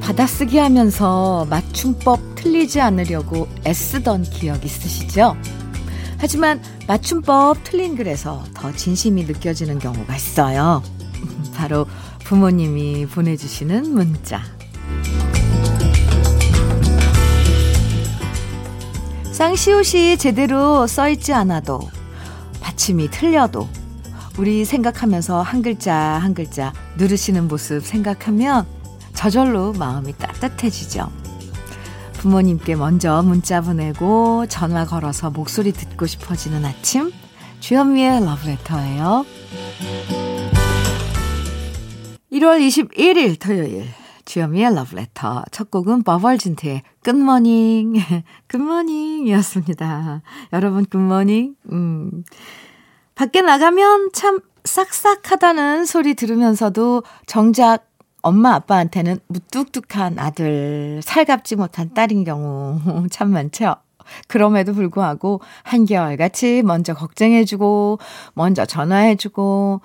받아쓰기 하면서 맞춤법 틀리지 않으려고 애쓰던 기억 있으시죠? 하지만 맞춤법 틀린 글에서 더 진심이 느껴지는 경우가 있어요. 바로 부모님이 보내주시는 문자. 쌍시옷이 제대로 써있지 않아도 받침이 틀려도 우리 생각하면서 한 글자 한 글자 누르시는 모습 생각하면 저절로 마음이 따뜻해지죠. 부모님께 먼저 문자 보내고 전화 걸어서 목소리 듣고 싶어지는 아침 주현미의 러브레터예요. 1월 21일 토요일 주현미의 러브레터 첫 곡은 버벌진트의 good morning good morning이었습니다. 여러분 good morning 음. 밖에 나가면 참 싹싹하다는 소리 들으면서도 정작 엄마 아빠한테는 무뚝뚝한 아들, 살갑지 못한 딸인 경우 참 많죠. 그럼에도 불구하고 한결같이 먼저 걱정해주고, 먼저 전화해주고,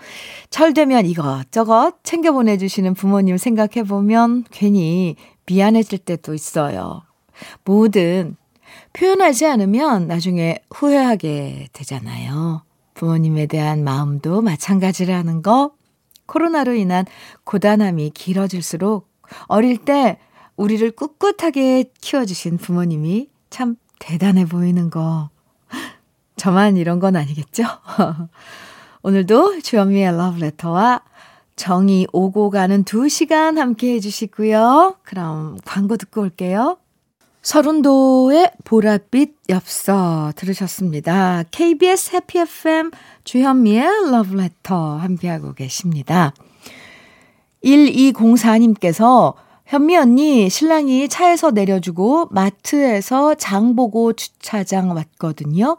철되면 이것저것 챙겨 보내주시는 부모님 생각해보면 괜히 미안해질 때도 있어요. 뭐든 표현하지 않으면 나중에 후회하게 되잖아요. 부모님에 대한 마음도 마찬가지라는 거 코로나로 인한 고단함이 길어질수록 어릴 때 우리를 꿋꿋하게 키워주신 부모님이 참 대단해 보이는 거. 저만 이런 건 아니겠죠? 오늘도 주현미의 러브레터와 정이 오고 가는 두 시간 함께 해주시고요. 그럼 광고 듣고 올게요. 서른도의 보랏빛 엽서 들으셨습니다. KBS 해피 FM 주현미의 러브레터 함께하고 계십니다. 1204님께서 현미 언니 신랑이 차에서 내려주고 마트에서 장 보고 주차장 왔거든요.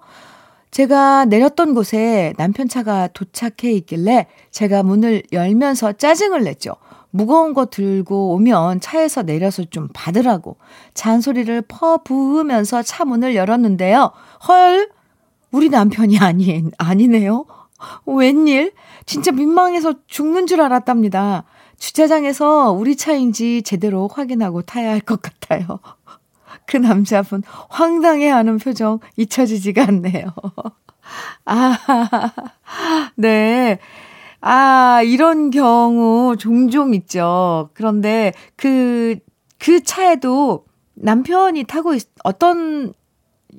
제가 내렸던 곳에 남편 차가 도착해 있길래 제가 문을 열면서 짜증을 냈죠. 무거운 거 들고 오면 차에서 내려서 좀 받으라고 잔소리를 퍼 부으면서 차 문을 열었는데요. 헐, 우리 남편이 아니, 아니네요. 웬일? 진짜 민망해서 죽는 줄 알았답니다. 주차장에서 우리 차인지 제대로 확인하고 타야 할 것 같아요. 그 남자분 황당해하는 표정 잊혀지지가 않네요. 아, 네. 아, 이런 경우 종종 있죠. 그런데 그, 그 차에도 남편이 타고 있, 어떤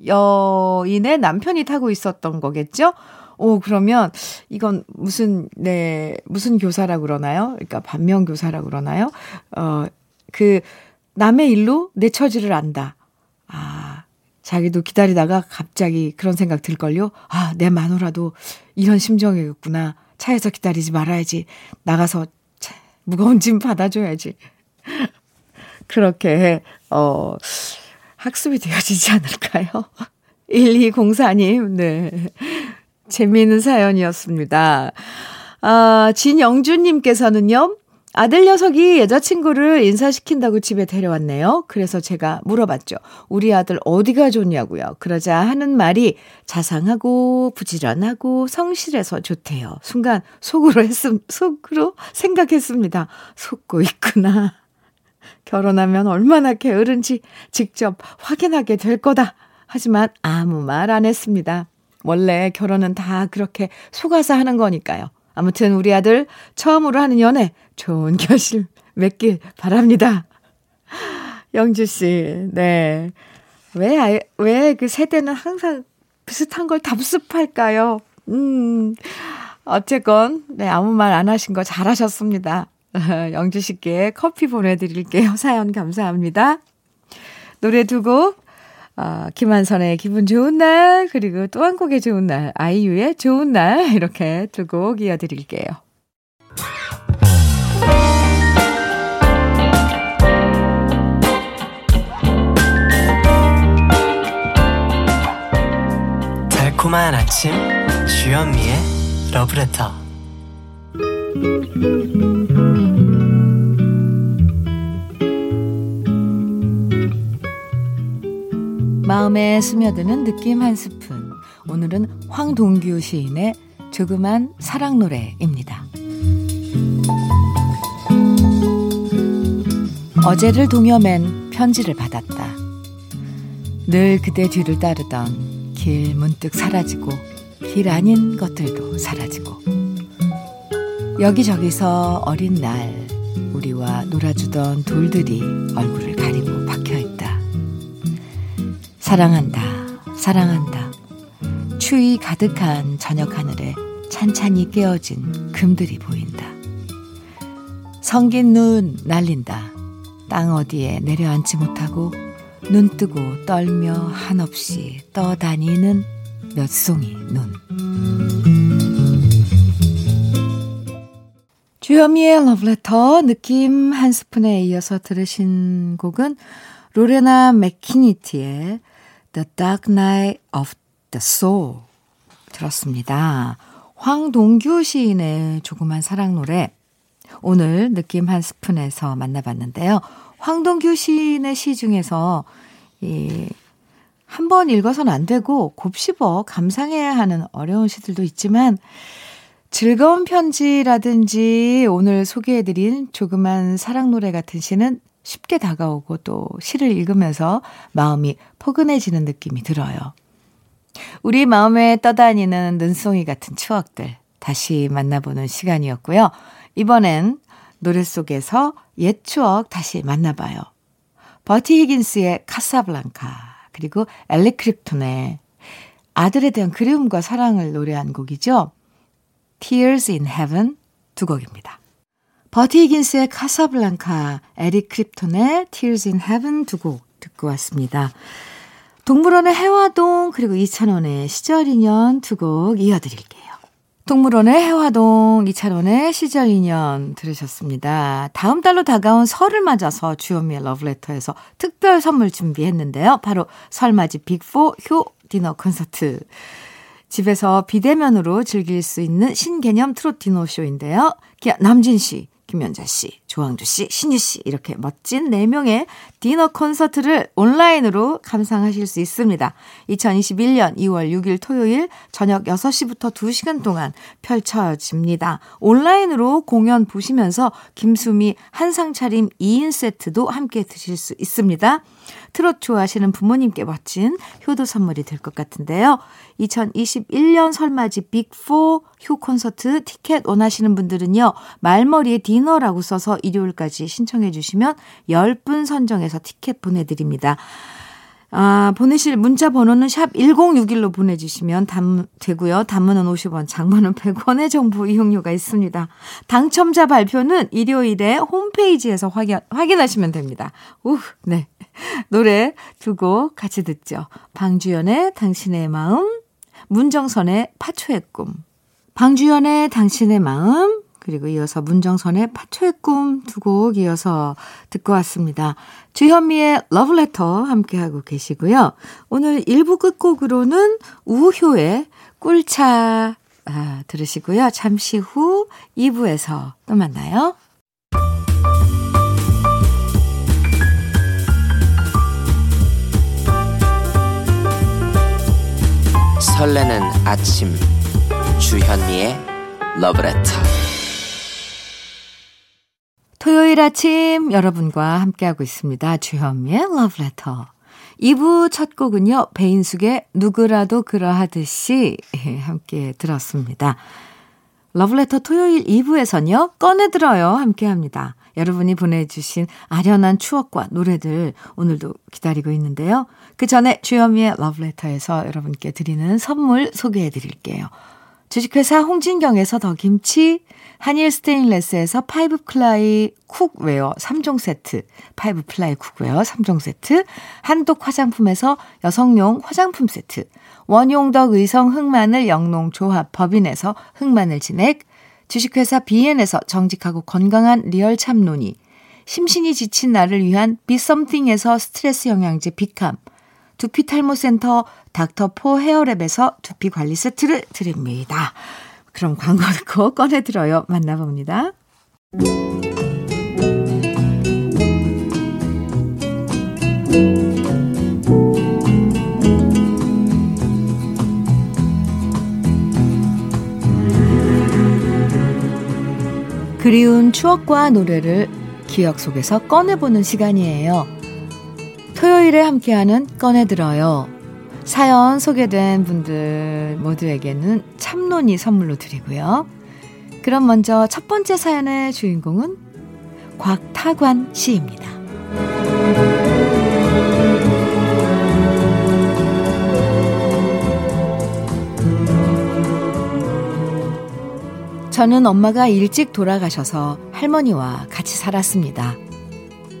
여인의 남편이 타고 있었던 거겠죠? 오, 그러면 이건 무슨, 네, 무슨 교사라고 그러나요? 그러니까 반면 교사라고 그러나요? 어, 그, 남의 일로 내 처지를 안다. 아, 자기도 기다리다가 갑자기 그런 생각 들걸요? 아, 내 마누라도 이런 심정이었구나. 차에서 기다리지 말아야지. 나가서 차, 무거운 짐 받아줘야지. 그렇게, 어, 학습이 되어지지 않을까요? 1204님, 네. 재미있는 사연이었습니다. 아, 진영주님께서는요, 아들 녀석이 여자친구를 인사시킨다고 집에 데려왔네요. 그래서 제가 물어봤죠. 우리 아들 어디가 좋냐고요. 그러자 하는 말이 자상하고 부지런하고 성실해서 좋대요. 순간 속으로 했음, 속으로 생각했습니다. 속고 있구나. 결혼하면 얼마나 게으른지 직접 확인하게 될 거다. 하지만 아무 말 안 했습니다. 원래 결혼은 다 그렇게 속아서 하는 거니까요. 아무튼 우리 아들 처음으로 하는 연애 좋은 결실 맺길 바랍니다. 영주 씨, 네. 왜, 왜 그 세대는 항상 비슷한 걸 답습할까요? 음, 어쨌건, 네, 아무 말 안 하신 거 잘하셨습니다. 영주 씨께 커피 보내드릴게요. 사연 감사합니다. 노래 두 곡 아, 김한선의 기분 좋은 날, 그리고 또 한 곡의 좋은 날, 아이유의 좋은 날, 이렇게 두 곡 이어드릴게요. 달콤한 아침, 주현미의 러브레터. 마음에 스며드는 느낌 한 스푼. 오늘은 황동규 시인의 조그만 사랑 노래입니다. 어제를 동여맨 편지를 받았다. 늘 그대 뒤를 따르던 길 문득 사라지고 길 아닌 것들도 사라지고 여기저기서 어린 날 우리와 놀아주던 돌들이 얼굴을 사랑한다, 사랑한다. 추위 가득한 저녁 하늘에 찬찬히 깨어진 금들이 보인다. 성긴 눈 날린다. 땅 어디에 내려앉지 못하고 눈 뜨고 떨며 한없이 떠다니는 몇 송이 눈. 주현미의 러브레터 느낌 한 스푼에 이어서 들으신 곡은 로레나 맥키니티의 The Dark Night of the Soul 들었습니다. 황동규 시인의 조그만 사랑 노래 오늘 느낌 한 스푼에서 만나봤는데요. 황동규 시인의 시 중에서 이 한 번 읽어서는 안 되고 곱씹어 감상해야 하는 어려운 시들도 있지만 즐거운 편지라든지 오늘 소개해드린 조그만 사랑 노래 같은 시는 쉽게 다가오고 또 시를 읽으면서 마음이 포근해지는 느낌이 들어요. 우리 마음에 떠다니는 눈송이 같은 추억들 다시 만나보는 시간이었고요. 이번엔 노래 속에서 옛 추억 다시 만나봐요. 버티 히긴스의 카사블랑카 그리고 에릭 클랩튼의 아들에 대한 그리움과 사랑을 노래한 곡이죠. Tears in Heaven 두 곡입니다. 버티 히긴스의 카사블랑카, 에릭 클랩튼의 Tears in Heaven 두 곡 듣고 왔습니다. 동물원의 혜화동 그리고 이찬원의 시절 인연 두 곡 이어드릴게요. 동물원의 혜화동 이찬원의 시절 인연 들으셨습니다. 다음 달로 다가온 설을 맞아서 주현미의 러브레터에서 특별 선물 준비했는데요. 바로 설맞이 big4 효 디너 콘서트. 집에서 비대면으로 즐길 수 있는 신개념 트롯 디너 쇼인데요. 남진 씨, 김연자 씨, 조항조 씨, 신유 씨 이렇게 멋진 4명의 디너 콘서트를 온라인으로 감상하실 수 있습니다. 2021년 2월 6일 토요일 저녁 6시부터 2시간 동안 펼쳐집니다. 온라인으로 공연 보시면서 김수미 한상 차림 2인 세트도 함께 드실 수 있습니다. 트롯 좋아하시는 부모님께 멋진 효도 선물이 될 것 같은데요. 2021년 설맞이 빅4 효 콘서트 티켓 원하시는 분들은요. 말머리에 디너라고 써서 일요일까지 신청해 주시면 10분 선정해서 티켓 보내드립니다. 아, 보내실 문자 번호는 샵 1061로 보내주시면 담, 되고요. 단문은 50원, 장문은 100원의 정보 이용료가 있습니다. 당첨자 발표는 일요일에 홈페이지에서 확인, 확인하시면 됩니다. 우, 네. 노래 두 곡 같이 듣죠. 방주연의 당신의 마음, 문정선의 파초의 꿈. 방주연의 당신의 마음, 그리고 이어서 문정선의 파초의 꿈 두 곡 이어서 듣고 왔습니다. 주현미의 러브레터 함께하고 계시고요. 오늘 1부 끝곡으로는 우효의 꿀차 아, 들으시고요. 잠시 후 2부에서 또 만나요. 설레는 아침 주현미의 러브레터 토요일 아침 여러분과 함께하고 있습니다. 주현미의 러브레터 2부 첫 곡은요. 배인숙의 누구라도 그러하듯이 함께 들었습니다. 러브레터 토요일 2부에서는요. 꺼내들어요 함께 합니다. 여러분이 보내주신 아련한 추억과 노래들 오늘도 기다리고 있는데요. 그 전에 주현미의 러브레터에서 여러분께 드리는 선물 소개해 드릴게요. 주식회사 홍진경에서 더 김치, 한일 스테인레스에서 five ply cookware 3종 세트, five ply cookware 3종 세트, 한독 화장품에서 여성용 화장품 세트, 원용덕 의성 흑마늘 영농조합 법인에서 흑마늘 진액, 주식회사 비엔에서 정직하고 건강한 real 참논이, 심신이 지친 나를 위한 비썸띵에서 스트레스 영양제 비캄, 두피 탈모 센터 닥터포 헤어랩에서 두피 관리 세트를 드립니다. 그럼 광고 듣고 꺼내 들어요. 만나봅니다. 그리운 추억과 노래를 기억 속에서 꺼내보는 시간이에요. 토요일에 함께하는 꺼내들어요. 사연 소개된 분들 모두에게는 참론이 선물로 드리고요. 그럼 먼저 첫 번째 사연의 주인공은 곽타관 씨입니다. 저는 엄마가 일찍 돌아가셔서 할머니와 같이 살았습니다.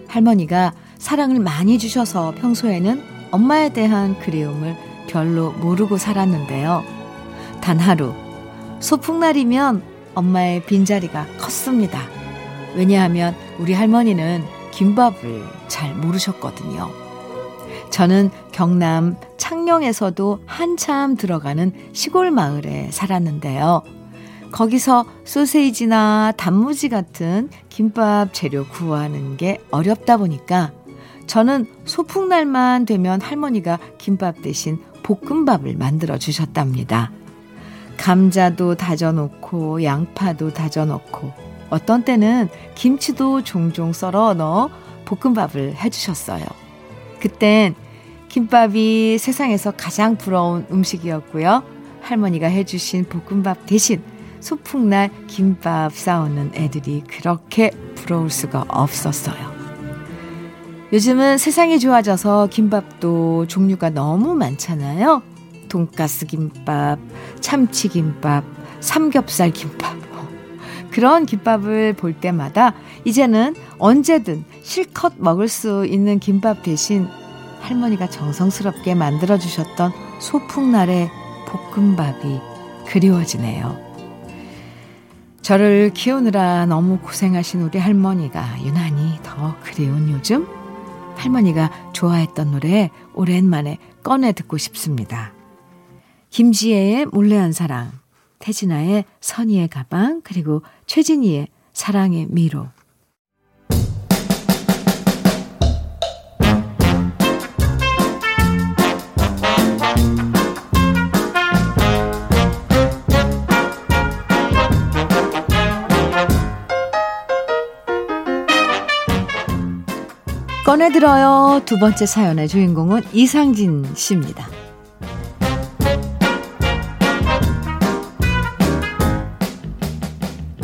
할머니가 사랑을 많이 주셔서 평소에는 엄마에 대한 그리움을 별로 모르고 살았는데요. 단 하루, 소풍날이면 엄마의 빈자리가 컸습니다. 왜냐하면 우리 할머니는 김밥을 잘 모르셨거든요. 저는 경남 창녕에서도 한참 들어가는 시골 마을에 살았는데요. 거기서 소세지나 단무지 같은 김밥 재료 구하는 게 어렵다 보니까 저는 소풍날만 되면 할머니가 김밥 대신 볶음밥을 만들어 주셨답니다. 감자도 다져놓고 양파도 다져놓고 어떤 때는 김치도 종종 썰어 넣어 볶음밥을 해주셨어요. 그땐 김밥이 세상에서 가장 부러운 음식이었고요. 할머니가 해주신 볶음밥 대신 소풍날 김밥 싸우는 애들이 그렇게 부러울 수가 없었어요. 요즘은 세상이 좋아져서 김밥도 종류가 너무 많잖아요. 돈가스 김밥, 참치 김밥, 삼겹살 김밥. 그런 김밥을 볼 때마다 이제는 언제든 실컷 먹을 수 있는 김밥 대신 할머니가 정성스럽게 만들어 주셨던 소풍날의 볶음밥이 그리워지네요. 저를 키우느라 너무 고생하신 우리 할머니가 유난히 더 그리운 요즘 할머니가 좋아했던 노래 오랜만에 꺼내 듣고 싶습니다. 김지혜의 몰래한 사랑, 태진아의 선의의 가방, 그리고 최진희의 사랑의 미로. 꺼내들어요. 두 번째 사연의 주인공은 이상진 씨입니다.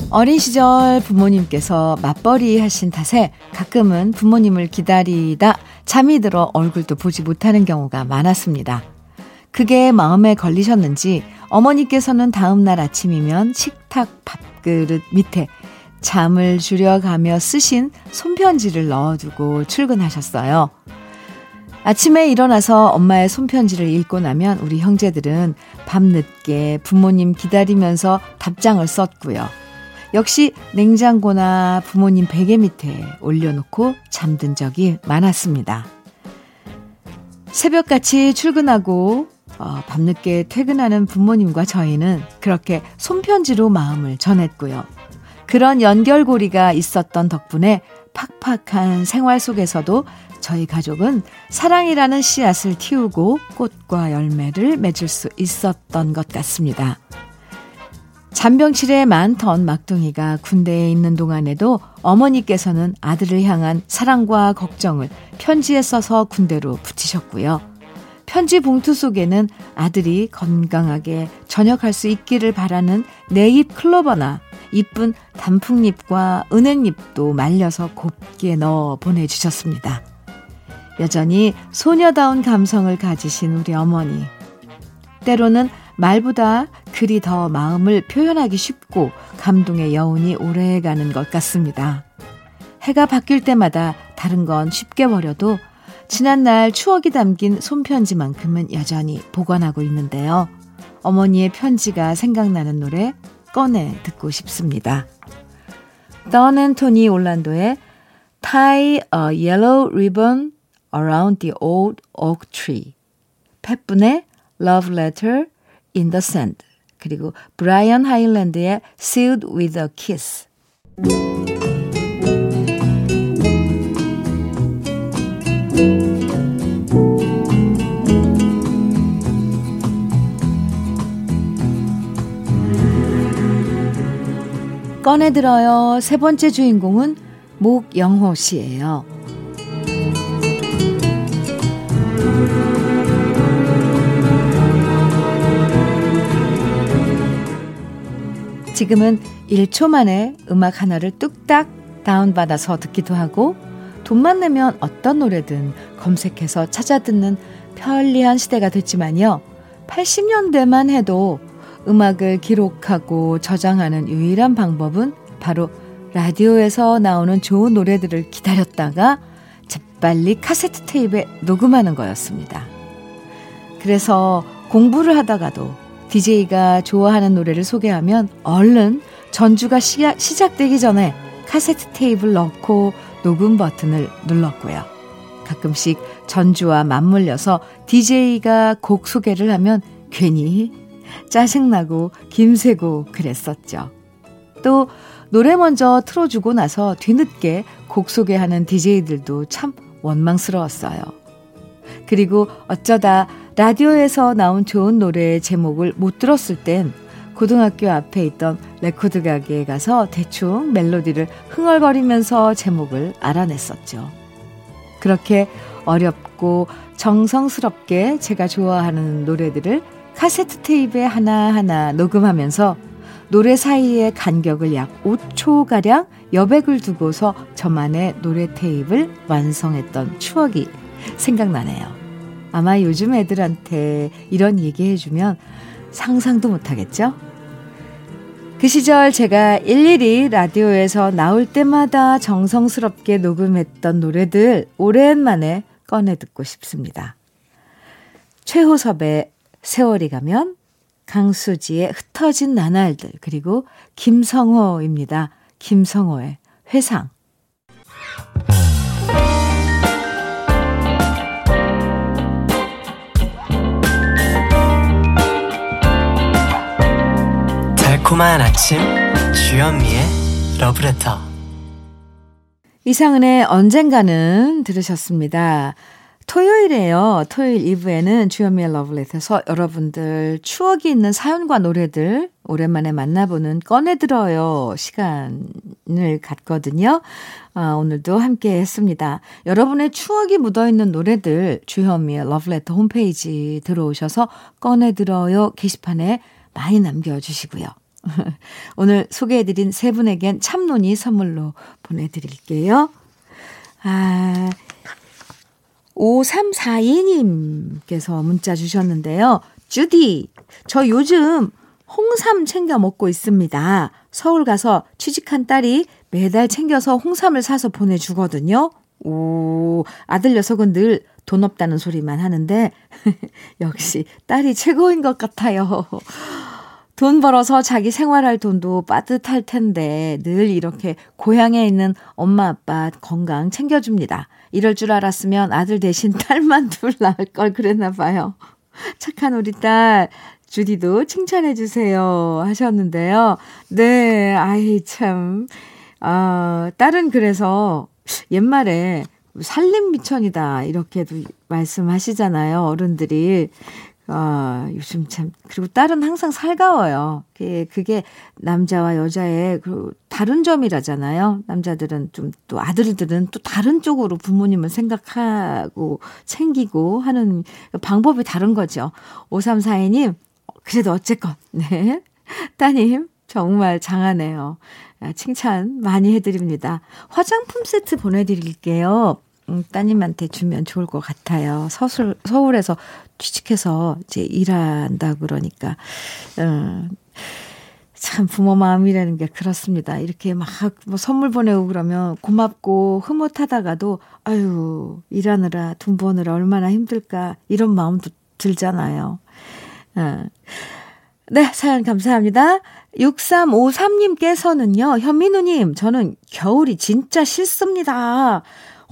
어린 시절 부모님께서 맞벌이 하신 탓에 가끔은 부모님을 기다리다 잠이 들어 얼굴도 보지 못하는 경우가 많았습니다. 그게 마음에 걸리셨는지 어머니께서는 다음날 아침이면 식탁 밥그릇 밑에 잠을 줄여가며 쓰신 손편지를 넣어두고 출근하셨어요. 아침에 일어나서 엄마의 손편지를 읽고 나면 우리 형제들은 밤늦게 부모님 기다리면서 답장을 썼고요. 역시 냉장고나 부모님 베개 밑에 올려놓고 잠든 적이 많았습니다. 새벽같이 출근하고 어, 밤늦게 퇴근하는 부모님과 저희는 그렇게 손편지로 마음을 전했고요. 그런 연결고리가 있었던 덕분에 팍팍한 생활 속에서도 저희 가족은 사랑이라는 씨앗을 틔우고 꽃과 열매를 맺을 수 있었던 것 같습니다. 잔병치레 많던 막둥이가 군대에 있는 동안에도 어머니께서는 아들을 향한 사랑과 걱정을 편지에 써서 군대로 붙이셨고요. 편지 봉투 속에는 아들이 건강하게 전역할 수 있기를 바라는 네잎 클로버나 이쁜 단풍잎과 은행잎도 말려서 곱게 넣어 보내주셨습니다. 여전히 소녀다운 감성을 가지신 우리 어머니. 때로는 말보다 글이 더 마음을 표현하기 쉽고 감동의 여운이 오래 가는 것 같습니다. 해가 바뀔 때마다 다른 건 쉽게 버려도 지난날 추억이 담긴 손편지만큼은 여전히 보관하고 있는데요. 어머니의 편지가 생각나는 노래 꺼내 듣고 싶습니다. 던 앤토니 올란도의 Tie a Yellow Ribbon Around the Old Oak Tree 팻분의 Love Letter in the Sand 그리고 브라이언 하일랜드의 Sealed with a Kiss 꺼내들어요. 세 번째 주인공은 목영호 씨예요. 지금은 1초 만에 음악 하나를 뚝딱 다운받아서 듣기도 하고 돈만 내면 어떤 노래든 검색해서 찾아 듣는 편리한 시대가 됐지만요. 80년대만 해도 음악을 기록하고 저장하는 유일한 방법은 바로 라디오에서 나오는 좋은 노래들을 기다렸다가 재빨리 카세트 테이프에 녹음하는 거였습니다. 그래서 공부를 하다가도 DJ가 좋아하는 노래를 소개하면 얼른 전주가 시작, 시작되기 전에 카세트 테이프를 넣고 녹음 버튼을 눌렀고요. 가끔씩 전주와 맞물려서 DJ가 곡 소개를 하면 괜히 짜증나고 김새고 그랬었죠. 또 노래 먼저 틀어주고 나서 뒤늦게 곡 소개하는 DJ들도 참 원망스러웠어요. 그리고 어쩌다 라디오에서 나온 좋은 노래의 제목을 못 들었을 땐 고등학교 앞에 있던 레코드 가게에 가서 대충 멜로디를 흥얼거리면서 제목을 알아냈었죠. 그렇게 어렵고 정성스럽게 제가 좋아하는 노래들을 카세트 테이프에 하나하나 녹음하면서 노래 사이의 간격을 약 5초가량 여백을 두고서 저만의 노래 테이프를 완성했던 추억이 생각나네요. 아마 요즘 애들한테 이런 얘기 해주면 상상도 못하겠죠? 그 시절 제가 일일이 라디오에서 나올 때마다 정성스럽게 녹음했던 노래들 오랜만에 꺼내 듣고 싶습니다. 최호섭의 세월이 가면, 강수지의 흩어진 나날들, 그리고 김성호입니다. 김성호의 회상. 달콤한 아침 주현미의 러브레터 이상은의 언젠가는 들으셨습니다. 토요일에요. 토요일 2부에는 주현미의 러브레터에서 여러분들 추억이 있는 사연과 노래들 오랜만에 만나보는 꺼내들어요 시간을 갖거든요. 아, 오늘도 함께 했습니다. 여러분의 추억이 묻어있는 노래들 주현미의 러브레터 홈페이지 들어오셔서 꺼내들어요 게시판에 많이 남겨주시고요. 오늘 소개해드린 세 분에겐 참론이 선물로 보내드릴게요. 아, 5342님께서 문자 주셨는데요. 주디, 저 요즘 홍삼 챙겨 먹고 있습니다. 서울 가서 취직한 딸이 매달 챙겨서 홍삼을 사서 보내주거든요. 오, 아들 녀석은 늘 돈 없다는 소리만 하는데, 역시 딸이 최고인 것 같아요. 돈 벌어서 자기 생활할 돈도 빠듯할 텐데 늘 이렇게 고향에 있는 엄마 아빠 건강 챙겨줍니다. 이럴 줄 알았으면 아들 대신 딸만 둘 낳을 걸 그랬나 봐요. 착한 우리 딸 주디도 칭찬해 주세요 하셨는데요. 네, 아이 참. 아, 딸은 그래서 옛말에 살림 미천이다 이렇게도 말씀하시잖아요. 어른들이. 아, 요즘 참, 그리고 딸은 항상 살가워요. 그게, 그게 남자와 여자의 그 다른 점이라잖아요. 남자들은 좀 또 아들들은 또 다른 쪽으로 부모님을 생각하고 챙기고 하는 방법이 다른 거죠. 5342님, 그래도 어쨌건, 네. 따님, 정말 장하네요. 아, 칭찬 많이 해드립니다. 화장품 세트 보내드릴게요. 음, 따님한테 주면 좋을 것 같아요. 서울, 서울에서 취직해서 이제 일한다 그러니까, 음, 참 부모 마음이라는 게 그렇습니다. 이렇게 막 뭐 선물 보내고 그러면 고맙고 흐뭇하다가도 아유 일하느라 돈 버느라 얼마나 힘들까 이런 마음도 들잖아요. 어. 네 사연 감사합니다. 6353님께서는요 현민우님 저는 겨울이 진짜 싫습니다.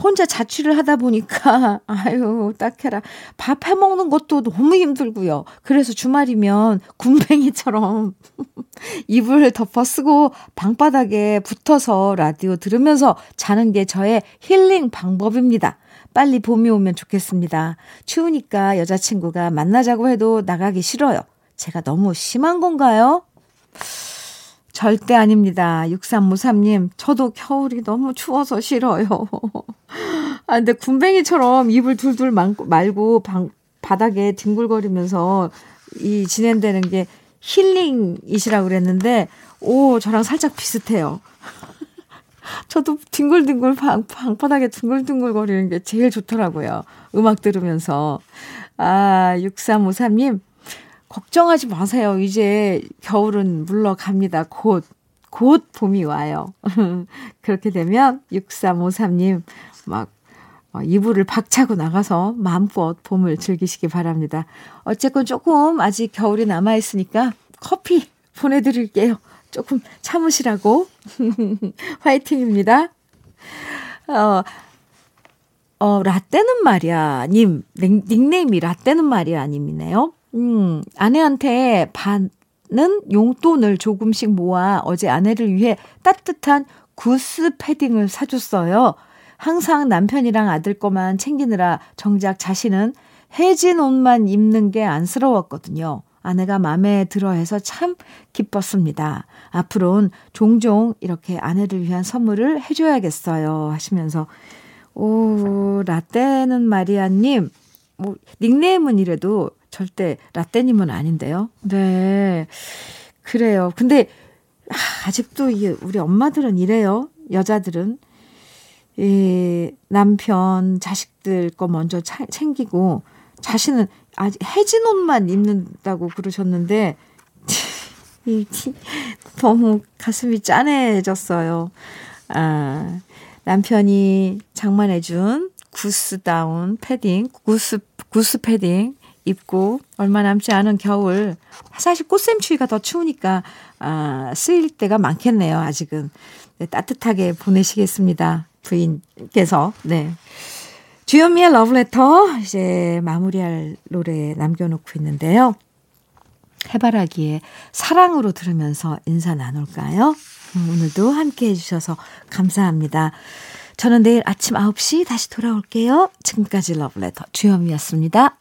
혼자 자취를 하다 보니까 아유 딱해라 밥 해먹는 것도 너무 힘들고요. 그래서 주말이면 군뱅이처럼 이불을 덮어 쓰고 방바닥에 붙어서 라디오 들으면서 자는 게 저의 힐링 방법입니다. 빨리 봄이 오면 좋겠습니다. 추우니까 여자친구가 만나자고 해도 나가기 싫어요. 제가 너무 심한 건가요? 절대 아닙니다. 6353님, 저도 겨울이 너무 추워서 싫어요. 아, 근데 군뱅이처럼 입을 둘둘 말고 방, 바닥에 뒹굴거리면서 이 진행되는 게 힐링이시라고 그랬는데, 오, 저랑 살짝 비슷해요. 저도 뒹굴뒹굴 방, 방바닥에 둥글둥글 거리는 게 제일 좋더라고요. 음악 들으면서. 아, 6353님, 걱정하지 마세요. 이제 겨울은 물러갑니다. 곧, 곧 봄이 와요. 그렇게 되면 6353님, 막, 어, 이불을 박차고 나가서 마음껏 봄을 즐기시기 바랍니다. 어쨌건 조금 아직 겨울이 남아있으니까 커피 보내드릴게요. 조금 참으시라고. 화이팅입니다. 어, 어, 라떼는 말이야. 님, 닉네임이 라떼는 말이야. 님이네요. 음, 아내한테 반은 용돈을 조금씩 모아 어제 아내를 위해 따뜻한 구스 패딩을 사줬어요. 항상 남편이랑 아들 거만 챙기느라 정작 자신은 해진 옷만 입는 게 안쓰러웠거든요. 아내가 마음에 들어 해서 참 기뻤습니다. 앞으로는 종종 이렇게 아내를 위한 선물을 해줘야겠어요. 하시면서, 오, 라떼는 마리아님, 뭐, 닉네임은 이래도 절대 라떼님은 아닌데요. 네. 그래요. 근데, 아직도 우리 엄마들은 이래요. 여자들은. 이 남편, 자식들 거 먼저 차, 챙기고, 자신은 아직 해진 옷만 입는다고 그러셨는데 너무 가슴이 짠해졌어요. 아, 남편이 장만해준 구스다운 패딩, 구스, 구스 패딩 입고 얼마 남지 않은 겨울. 사실 꽃샘추위가 더 추우니까, 아, 쓰일 때가 많겠네요, 아직은. 네, 따뜻하게 보내시겠습니다. 부인께서. 네. 주현미의 러브레터 이제 마무리할 노래 남겨놓고 있는데요. 해바라기의 사랑으로 들으면서 인사 나눌까요? 음, 오늘도 함께 해주셔서 감사합니다. 저는 내일 아침 9시 다시 돌아올게요. 지금까지 러브레터 주현미였습니다.